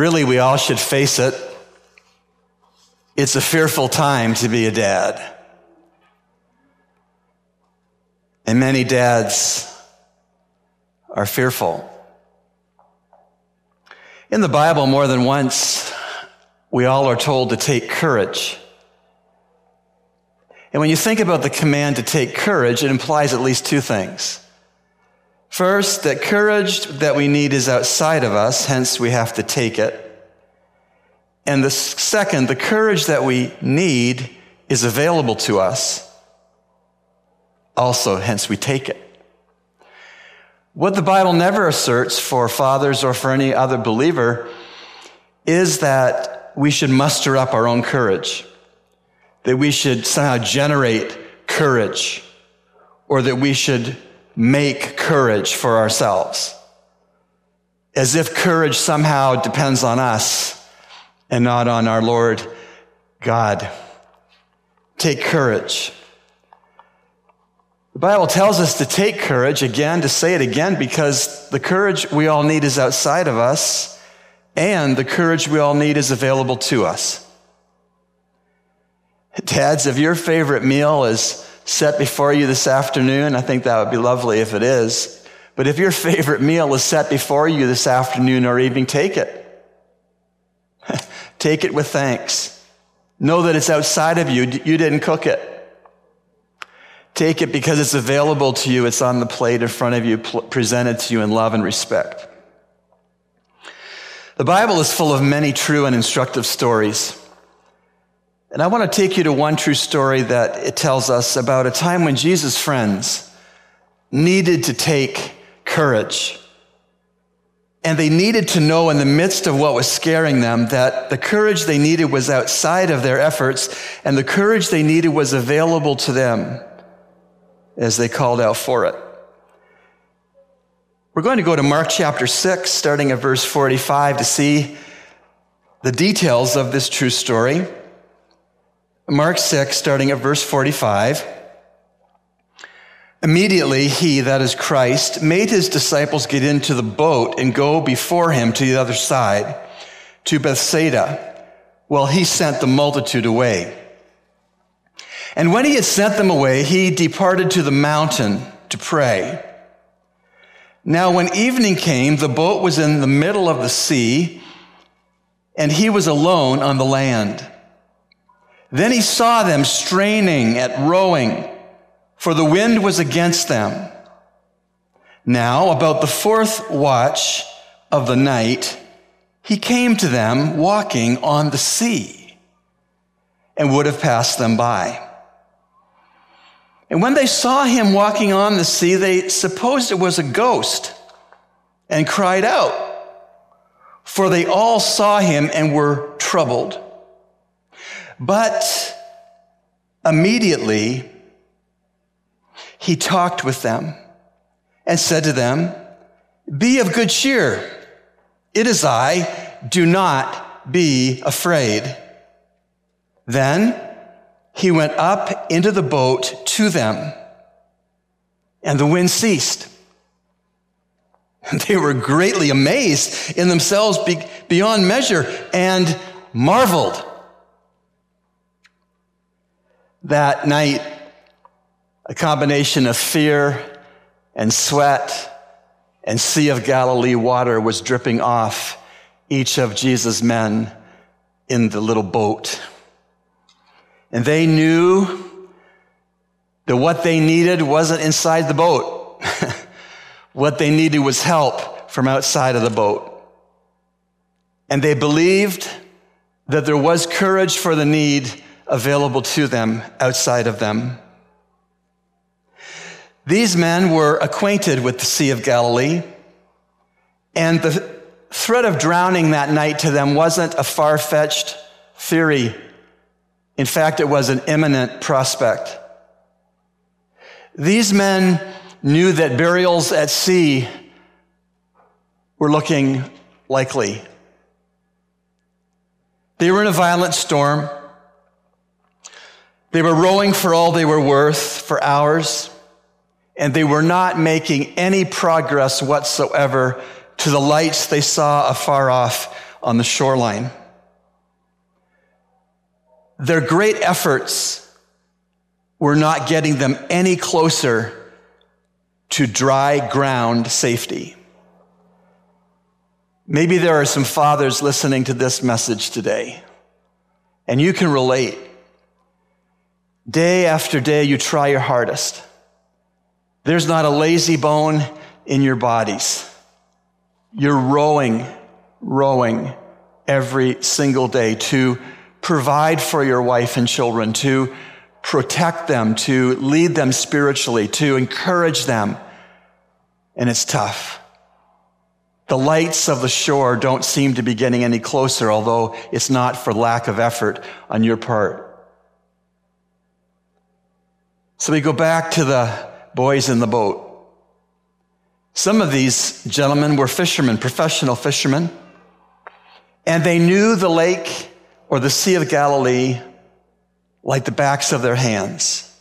Really, we all should face it. It's a fearful time to be a dad. And many dads are fearful. In the Bible, more than once, we all are told to take courage. And when you think about the command to take courage, it implies at least two things. First, that courage that we need is outside of us, hence we have to take it. And the second, the courage that we need is available to us, also, hence we take it. What the Bible never asserts for fathers or for any other believer is that we should muster up our own courage, that we should somehow generate courage, or that we should make courage for ourselves. As if courage somehow depends on us and not on our Lord God. Take courage. The Bible tells us to take courage, again, to say it again, because the courage we all need is outside of us, and the courage we all need is available to us. Dads, if your favorite meal is set before you this afternoon, I think that would be lovely if it is. But if your favorite meal is set before you this afternoon or evening, take it. take it with thanks. Know that it's outside of you. You didn't cook it. Take it because it's available to you. It's on the plate in front of you, presented to you in love and respect. The Bible is full of many true and instructive stories. And I want to take you to one true story that it tells us about a time when Jesus' friends needed to take courage. And they needed to know in the midst of what was scaring them that the courage they needed was outside of their efforts and the courage they needed was available to them as they called out for it. We're going to go to Mark chapter 6, starting at verse 45, to see the details of this true story. Mark 6, starting at verse 45. Immediately, he, that is Christ, made his disciples get into the boat and go before him to the other side, to Bethsaida, while he sent the multitude away. And when he had sent them away, he departed to the mountain to pray. Now, when evening came, the boat was in the middle of the sea, and he was alone on the land. Then he saw them straining at rowing, for the wind was against them. Now, about the fourth watch of the night, he came to them walking on the sea and would have passed them by. And when they saw him walking on the sea, they supposed it was a ghost and cried out, for they all saw him and were troubled. But immediately he talked with them and said to them, Be of good cheer. It is I. Do not be afraid. Then he went up into the boat to them, and the wind ceased. They were greatly amazed in themselves beyond measure and marveled. That night, a combination of fear and sweat and Sea of Galilee water was dripping off each of Jesus' men in the little boat. And they knew that what they needed wasn't inside the boat. what they needed was help from outside of the boat. And they believed that there was courage for the need available to them outside of them. These men were acquainted with the Sea of Galilee, and the threat of drowning that night to them wasn't a far fetched theory in fact, it was an imminent prospect. These men knew that burials at sea were looking likely. They were in a violent storm. They were rowing for all they were worth for hours, and they were not making any progress whatsoever to the lights they saw afar off on the shoreline. Their great efforts were not getting them any closer to dry ground safety. Maybe there are some fathers listening to this message today, and you can relate. Day after day, you try your hardest. There's not a lazy bone in your bodies. You're rowing, rowing every single day to provide for your wife and children, to protect them, to lead them spiritually, to encourage them. And it's tough. The lights of the shore don't seem to be getting any closer, although it's not for lack of effort on your part. So we go back to the boys in the boat. Some of these gentlemen were fishermen, professional fishermen, and they knew the lake or the Sea of Galilee like the backs of their hands.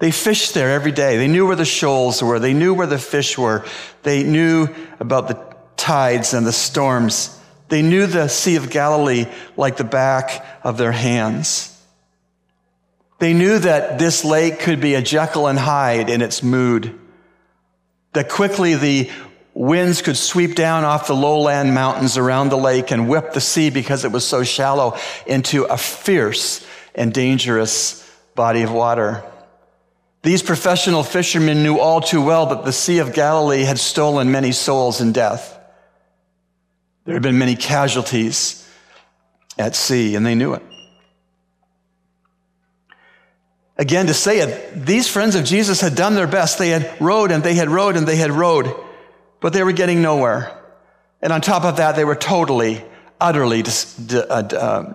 They fished there every day. They knew where the shoals were. They knew where the fish were. They knew about the tides and the storms. They knew the Sea of Galilee like the back of their hands. They knew that this lake could be a Jekyll and Hyde in its mood. That quickly the winds could sweep down off the lowland mountains around the lake and whip the sea because it was so shallow into a fierce and dangerous body of water. These professional fishermen knew all too well that the Sea of Galilee had stolen many souls in death. There had been many casualties at sea, and they knew it. Again, to say it, these friends of Jesus had done their best. They had rowed and they had rowed and they had rowed, but they were getting nowhere. And on top of that, they were totally, utterly uh, uh,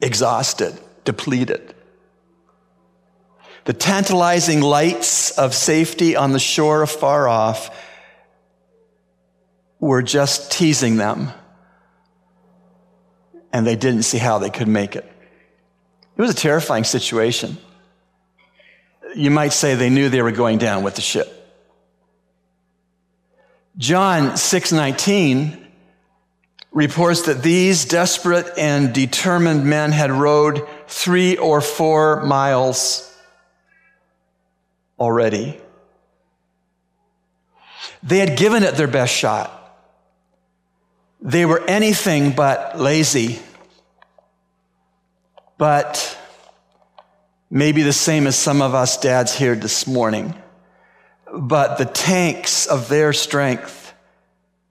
exhausted, depleted. The tantalizing lights of safety on the shore afar off were just teasing them, and they didn't see how they could make it. It was a terrifying situation. You might say they knew they were going down with the ship. John 6:19 reports that these desperate and determined men had rowed 3 or 4 miles already. They had given it their best shot. They were anything but lazy but maybe the same as some of us dads here this morning. But the tanks of their strength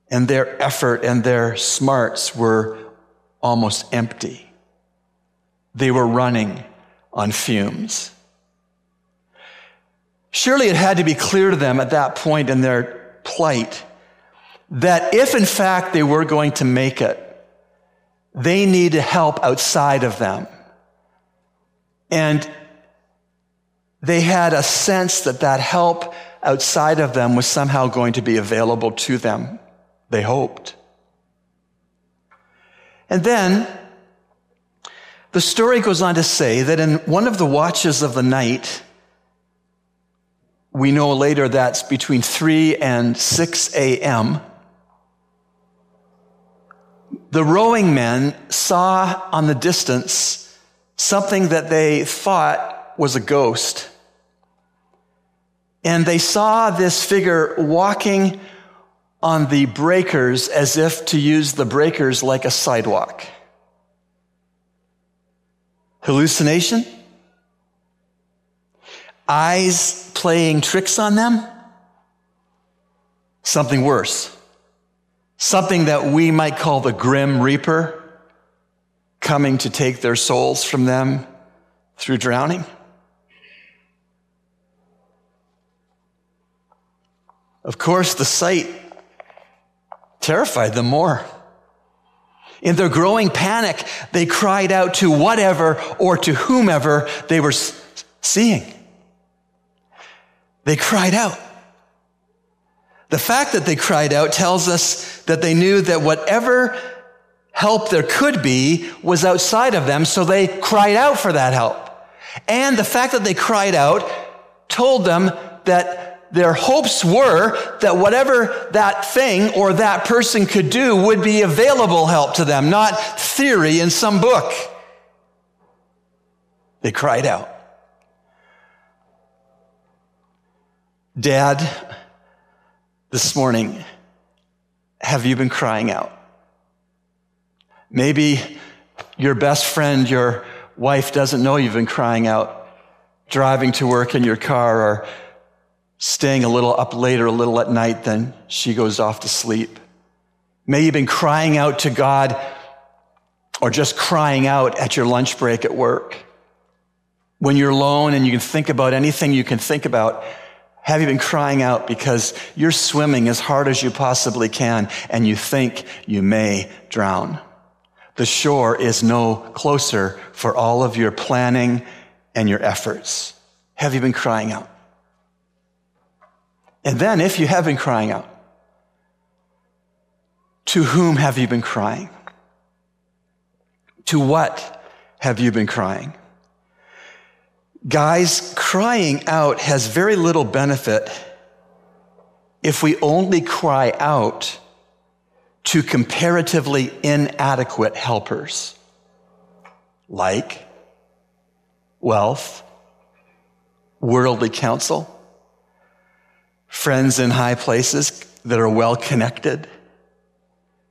and their effort and their smarts were almost empty. They were running on fumes. Surely it had to be clear to them at that point in their plight that if in fact they were going to make it, they needed help outside of them. And they had a sense that that help outside of them was somehow going to be available to them. They hoped. And then the story goes on to say that in one of the watches of the night, we know later that's between 3 and 6 a.m., the rowing men saw on the distance something that they thought was a ghost. And they saw this figure walking on the breakers as if to use the breakers like a sidewalk. Hallucination? Eyes playing tricks on them? Something worse. Something that we might call the Grim Reaper coming to take their souls from them through drowning? Of course, the sight terrified them more. In their growing panic, they cried out to whatever or to whomever they were seeing. They cried out. The fact that they cried out tells us that they knew that whatever help there could be was outside of them, so they cried out for that help. And the fact that they cried out told them that their hopes were that whatever that thing or that person could do would be available help to them, not theory in some book. They cried out. Dad, this morning, have you been crying out? Maybe your best friend, your wife doesn't know you've been crying out, driving to work in your car or staying a little up later, a little at night, then she goes off to sleep. May you've been crying out to God or just crying out at your lunch break at work. When you're alone and you can think about anything you can think about, have you been crying out because you're swimming as hard as you possibly can and you think you may drown? The shore is no closer for all of your planning and your efforts. Have you been crying out? And then, if you have been crying out, to whom have you been crying? To what have you been crying? Guys, crying out has very little benefit if we only cry out to comparatively inadequate helpers like wealth, worldly counsel, friends in high places that are well connected,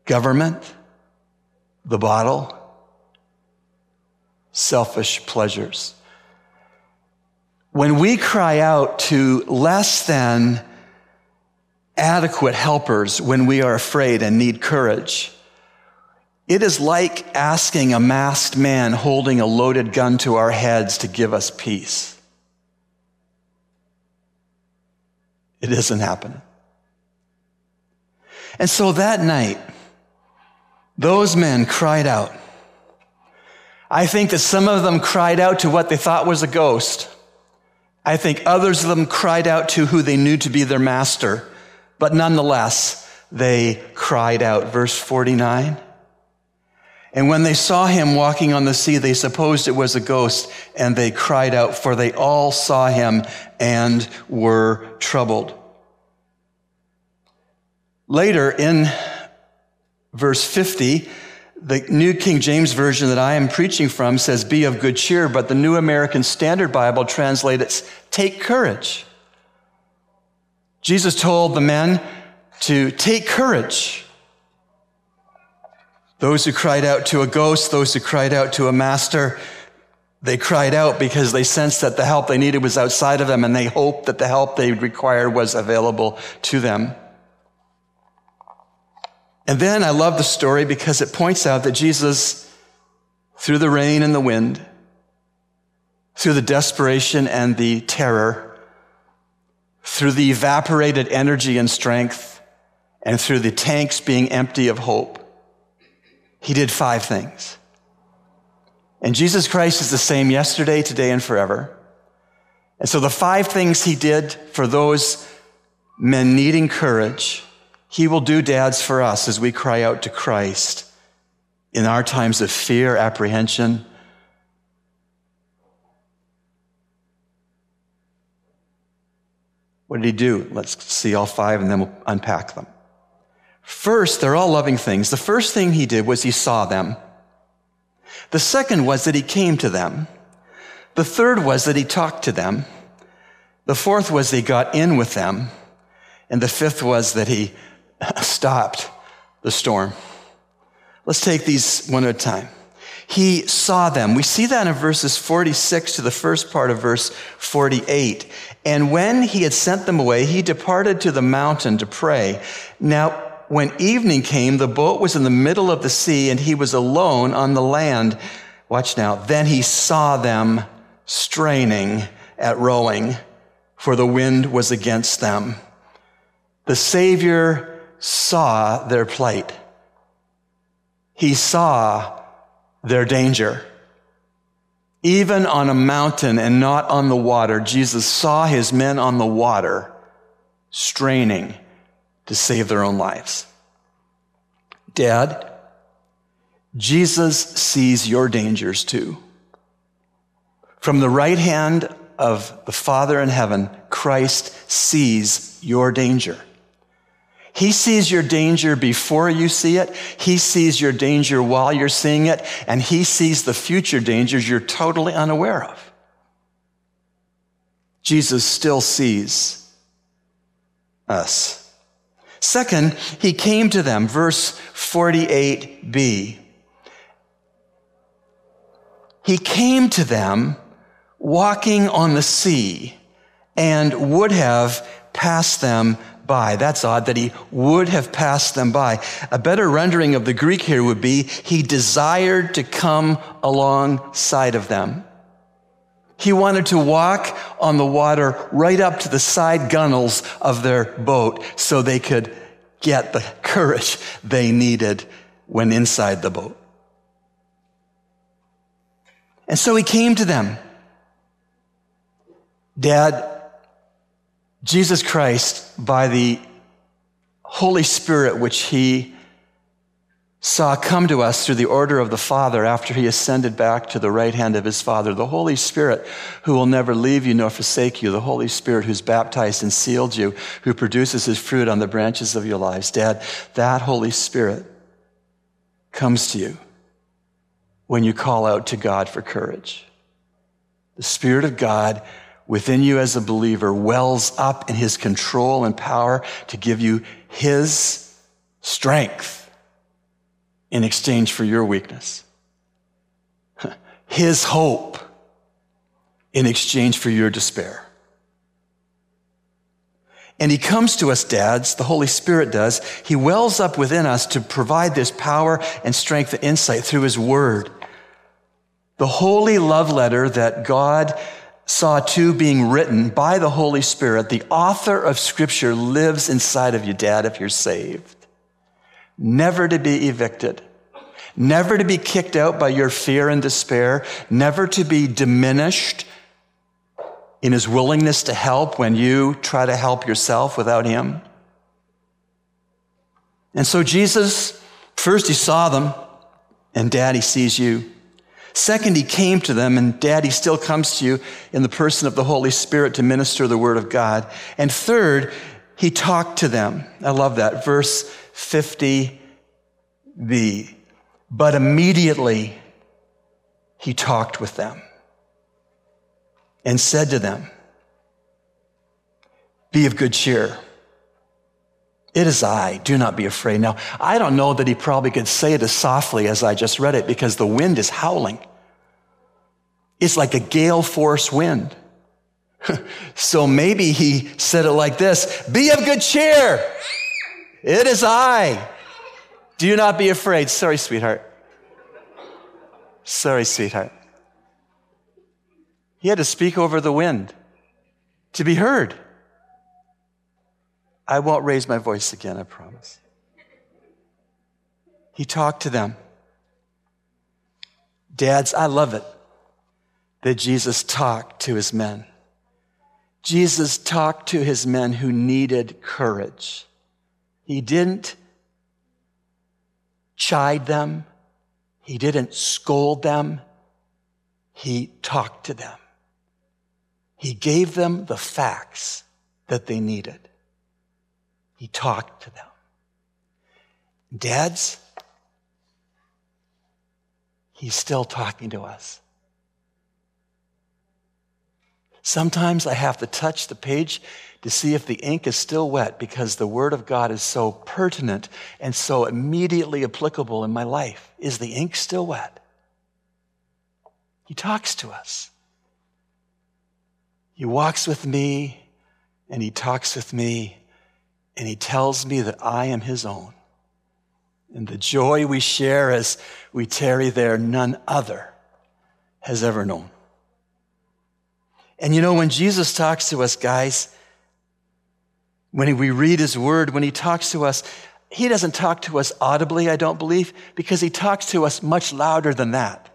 government, the bottle, selfish pleasures. When we cry out to less than adequate helpers when we are afraid and need courage, it is like asking a masked man holding a loaded gun to our heads to give us peace. It isn't happening. And so that night, those men cried out. I think that some of them cried out to what they thought was a ghost. I think others of them cried out to who they knew to be their master. But nonetheless, they cried out. Verse 49. And when they saw him walking on the sea, they supposed it was a ghost, and they cried out, for they all saw him and were troubled. Later in verse 50, the New King James Version that I am preaching from says, Be of good cheer, but the New American Standard Bible translates, Take courage. Jesus told the men to take courage. Those who cried out to a ghost, those who cried out to a master, they cried out because they sensed that the help they needed was outside of them and they hoped that the help they required was available to them. And then I love the story because it points out that Jesus, through the rain and the wind, through the desperation and the terror, through the evaporated energy and strength, and through the tanks being empty of hope, he did five things. And Jesus Christ is the same yesterday, today, and forever. And so the five things he did for those men needing courage he will do, dads, for us as we cry out to Christ in our times of fear, apprehension. What did he do? Let's see all five and then we'll unpack them. First, they're all loving things. The first thing he did was he saw them. The second was that he came to them. The third was that he talked to them. The fourth was that he got in with them. And the fifth was that he stopped the storm. Let's take these one at a time. He saw them. We see that in verses 46 to the first part of verse 48. And when he had sent them away, he departed to the mountain to pray. Now, when evening came, the boat was in the middle of the sea and he was alone on the land. Watch now. Then he saw them straining at rowing, for the wind was against them. The Savior saw their plight. He saw their danger. Even on a mountain and not on the water, Jesus saw his men on the water straining to save their own lives. Dad, Jesus sees your dangers too. From the right hand of the Father in heaven, Christ sees your danger. He sees your danger before you see it. He sees your danger while you're seeing it. And he sees the future dangers you're totally unaware of. Jesus still sees us. Second, he came to them, verse 48b. He came to them walking on the sea and would have passed them by. That's odd that he would have passed them by. A better rendering of the Greek here would be he desired to come alongside of them. He wanted to walk on the water right up to the side gunnels of their boat so they could get the courage they needed when inside the boat. And so he came to them. Dad, Jesus Christ, by the Holy Spirit, which he saw uh, come to us through the order of the Father after he ascended back to the right hand of his Father, the Holy Spirit who will never leave you nor forsake you, the Holy Spirit who's baptized and sealed you, who produces his fruit on the branches of your lives. Dad, that Holy Spirit comes to you when you call out to God for courage. The Spirit of God within you as a believer wells up in his control and power to give you his strength in exchange for your weakness. His hope in exchange for your despair. And he comes to us, dads, the Holy Spirit does. He wells up within us to provide this power and strength and insight through his word. The holy love letter that God saw to being written by the Holy Spirit, the author of Scripture lives inside of you, Dad, if you're saved. Never to be evicted, never to be kicked out by your fear and despair, never to be diminished in his willingness to help when you try to help yourself without him. And so Jesus, first he saw them, and Daddy sees you. Second, he came to them, and Daddy still comes to you in the person of the Holy Spirit to minister the word of God. And third, he talked to them. I love that. Verse 50b. But immediately he talked with them and said to them, Be of good cheer. It is I. Do not be afraid. Now, I don't know that he probably could say it as softly as I just read it because the wind is howling. It's like a gale force wind. so maybe he said it like this Be of good cheer. It is I. Do not be afraid. Sorry, sweetheart. Sorry, sweetheart. He had to speak over the wind to be heard. I won't raise my voice again, I promise. He talked to them. Dads, I love it that Jesus talked to his men. Jesus talked to his men who needed courage. He didn't chide them. He didn't scold them. He talked to them. He gave them the facts that they needed. He talked to them. Dads, he's still talking to us. Sometimes I have to touch the page to see if the ink is still wet because the Word of God is so pertinent and so immediately applicable in my life. Is the ink still wet? He talks to us. He walks with me and He talks with me and he tells me that I am his own. And the joy we share as we tarry there, none other has ever known. And you know, when Jesus talks to us, guys, when we read his word, when he talks to us, he doesn't talk to us audibly, I don't believe, because he talks to us much louder than that.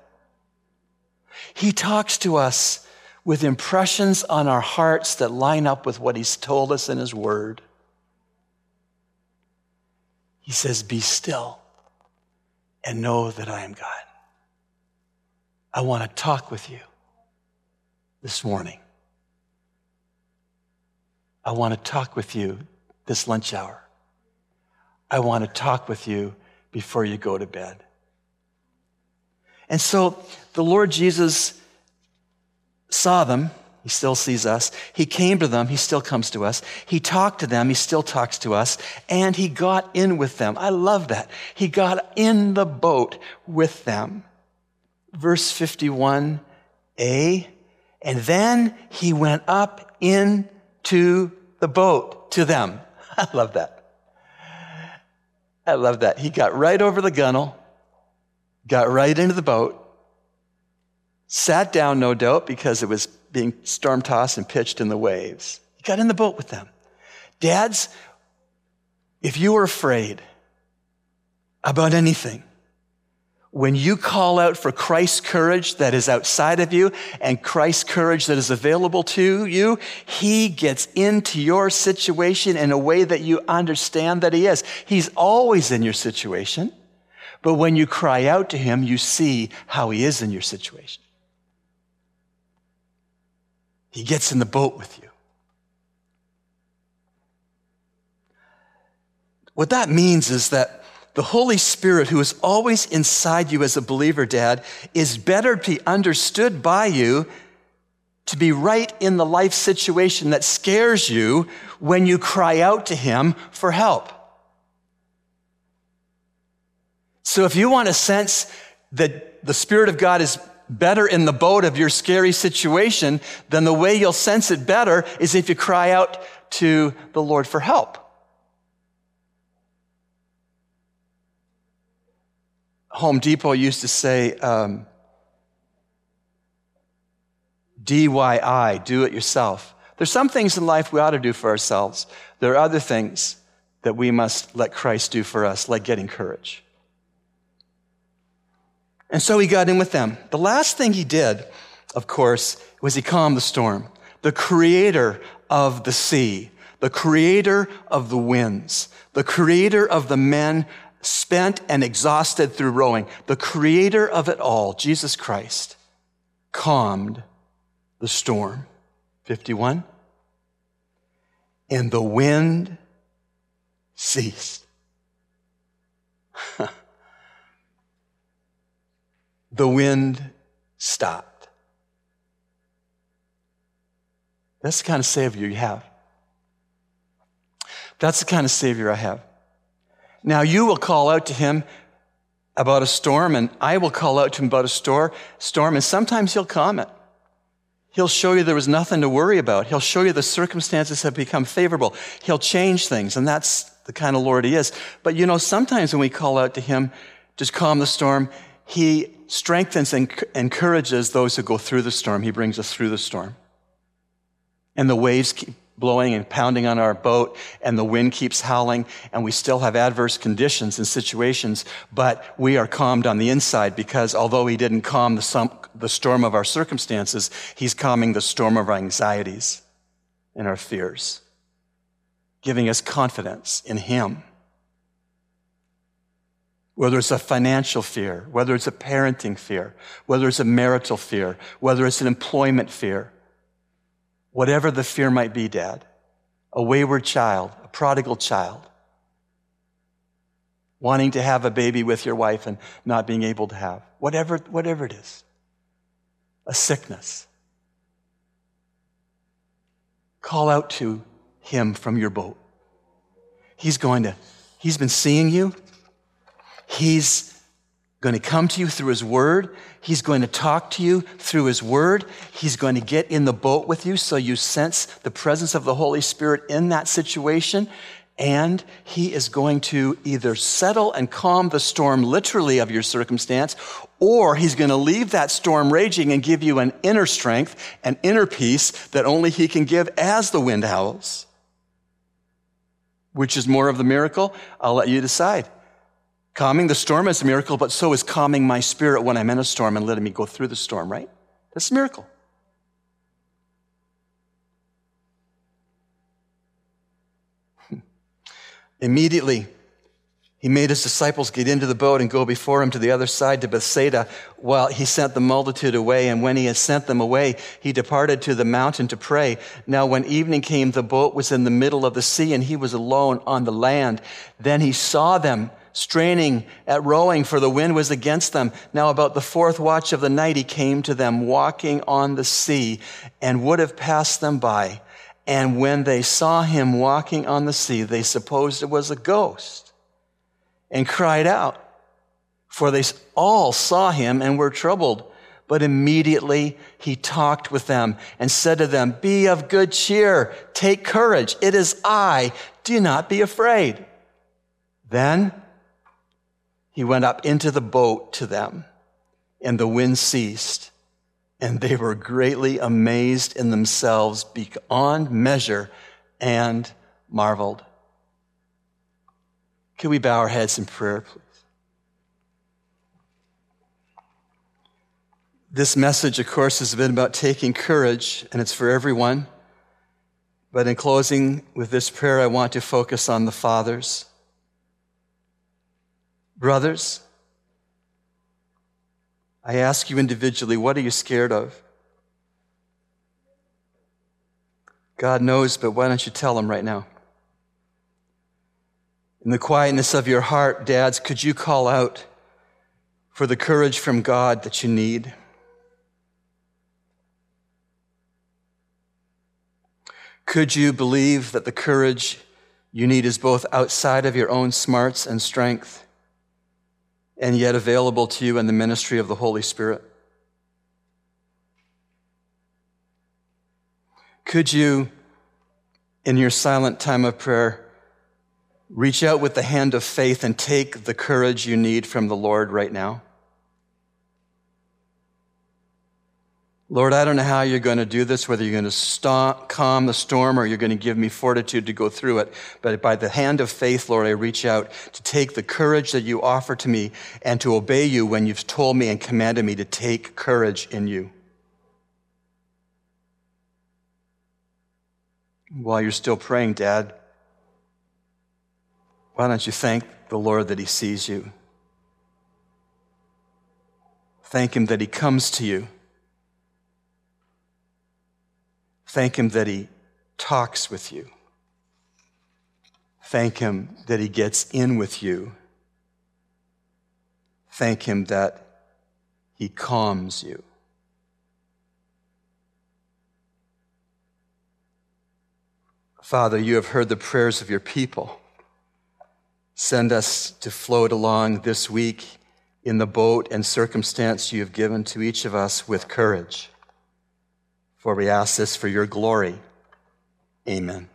He talks to us with impressions on our hearts that line up with what he's told us in his word. He says, Be still and know that I am God. I want to talk with you this morning. I want to talk with you this lunch hour. I want to talk with you before you go to bed. And so the Lord Jesus saw them. He still sees us. He came to them. He still comes to us. He talked to them. He still talks to us. And he got in with them. I love that. He got in the boat with them. Verse 51a. And then he went up into the boat to them. I love that. I love that. He got right over the gunnel, got right into the boat, sat down, no doubt, because it was being storm tossed and pitched in the waves. He got in the boat with them. Dads, if you are afraid about anything, when you call out for Christ's courage that is outside of you and Christ's courage that is available to you, He gets into your situation in a way that you understand that He is. He's always in your situation. But when you cry out to Him, you see how He is in your situation. He gets in the boat with you. What that means is that the Holy Spirit, who is always inside you as a believer, Dad, is better to be understood by you to be right in the life situation that scares you when you cry out to Him for help. So if you want to sense that the Spirit of God is better in the boat of your scary situation, then the way you'll sense it better is if you cry out to the Lord for help. Home Depot used to say, um, DIY, do it yourself. There's some things in life we ought to do for ourselves. There are other things that we must let Christ do for us, like getting courage. And so he got in with them. The last thing he did, of course, was he calmed the storm. The creator of the sea, the creator of the winds, the creator of the men spent and exhausted through rowing, the creator of it all, Jesus Christ, calmed the storm. 51. And the wind ceased. the wind stopped. That's the kind of Savior you have. That's the kind of Savior I have. Now you will call out to him about a storm, and I will call out to him about a storm, and sometimes he'll comment. He'll show you there was nothing to worry about. He'll show you the circumstances have become favorable. He'll change things, and that's the kind of Lord he is. But you know, sometimes when we call out to him, just calm the storm, he strengthens and encourages those who go through the storm. He brings us through the storm. And the waves keep blowing and pounding on our boat and the wind keeps howling and we still have adverse conditions and situations, but we are calmed on the inside because although he didn't calm the, the storm of our circumstances, he's calming the storm of our anxieties and our fears, giving us confidence in him. Whether it's a financial fear, whether it's a parenting fear, whether it's a marital fear, whether it's an employment fear, Whatever the fear might be, Dad, a wayward child, a prodigal child, wanting to have a baby with your wife and not being able to have, whatever, whatever it is, a sickness. Call out to him from your boat. He's going to, he's been seeing you. He's going to come to you through His Word. He's going to talk to you through His Word. He's going to get in the boat with you so you sense the presence of the Holy Spirit in that situation. And He is going to either settle and calm the storm literally of your circumstance, or He's going to leave that storm raging and give you an inner strength, an inner peace that only He can give as the wind howls. Which is more of the miracle? I'll let you decide. Calming the storm is a miracle, but so is calming my spirit when I'm in a storm and letting me go through the storm, right? That's a miracle. Hmm. Immediately, He made his disciples get into the boat and go before him to the other side to Bethsaida while he sent the multitude away. And when he had sent them away, he departed to the mountain to pray. Now, when evening came, the boat was in the middle of the sea and he was alone on the land. Then he saw them straining at rowing, for the wind was against them. Now, about the fourth watch of the night, he came to them walking on the sea and would have passed them by. And when they saw him walking on the sea, they supposed it was a ghost and cried out, for they all saw him and were troubled. But immediately he talked with them and said to them, Be of good cheer, take courage, it is I, do not be afraid. Then he went up into the boat to them, and the wind ceased, and they were greatly amazed in themselves beyond measure and marveled. Can we bow our heads in prayer, please? This message, of course, has been about taking courage, and it's for everyone. But in closing with this prayer, I want to focus on the fathers. Brothers, I ask you individually, what are you scared of? God knows, but why don't you tell him right now? In the quietness of your heart, dads, could you call out for the courage from God that you need? Could you believe that the courage you need is both outside of your own smarts and strength and yet available to you in the ministry of the Holy Spirit? Could you, in your silent time of prayer, Reach out with the hand of faith and take the courage you need from the Lord right now. Lord, I don't know how you're going to do this, whether you're going to stop, calm the storm or you're going to give me fortitude to go through it. But by the hand of faith, Lord, I reach out to take the courage that you offer to me and to obey you when you've told me and commanded me to take courage in you. While you're still praying, Dad, why don't you thank the Lord that He sees you? Thank Him that He comes to you. Thank Him that He talks with you. Thank Him that He gets in with you. Thank Him that He calms you. Father, you have heard the prayers of your people. Send us to float along this week in the boat and circumstance you have given to each of us with courage. For we ask this for your glory. Amen.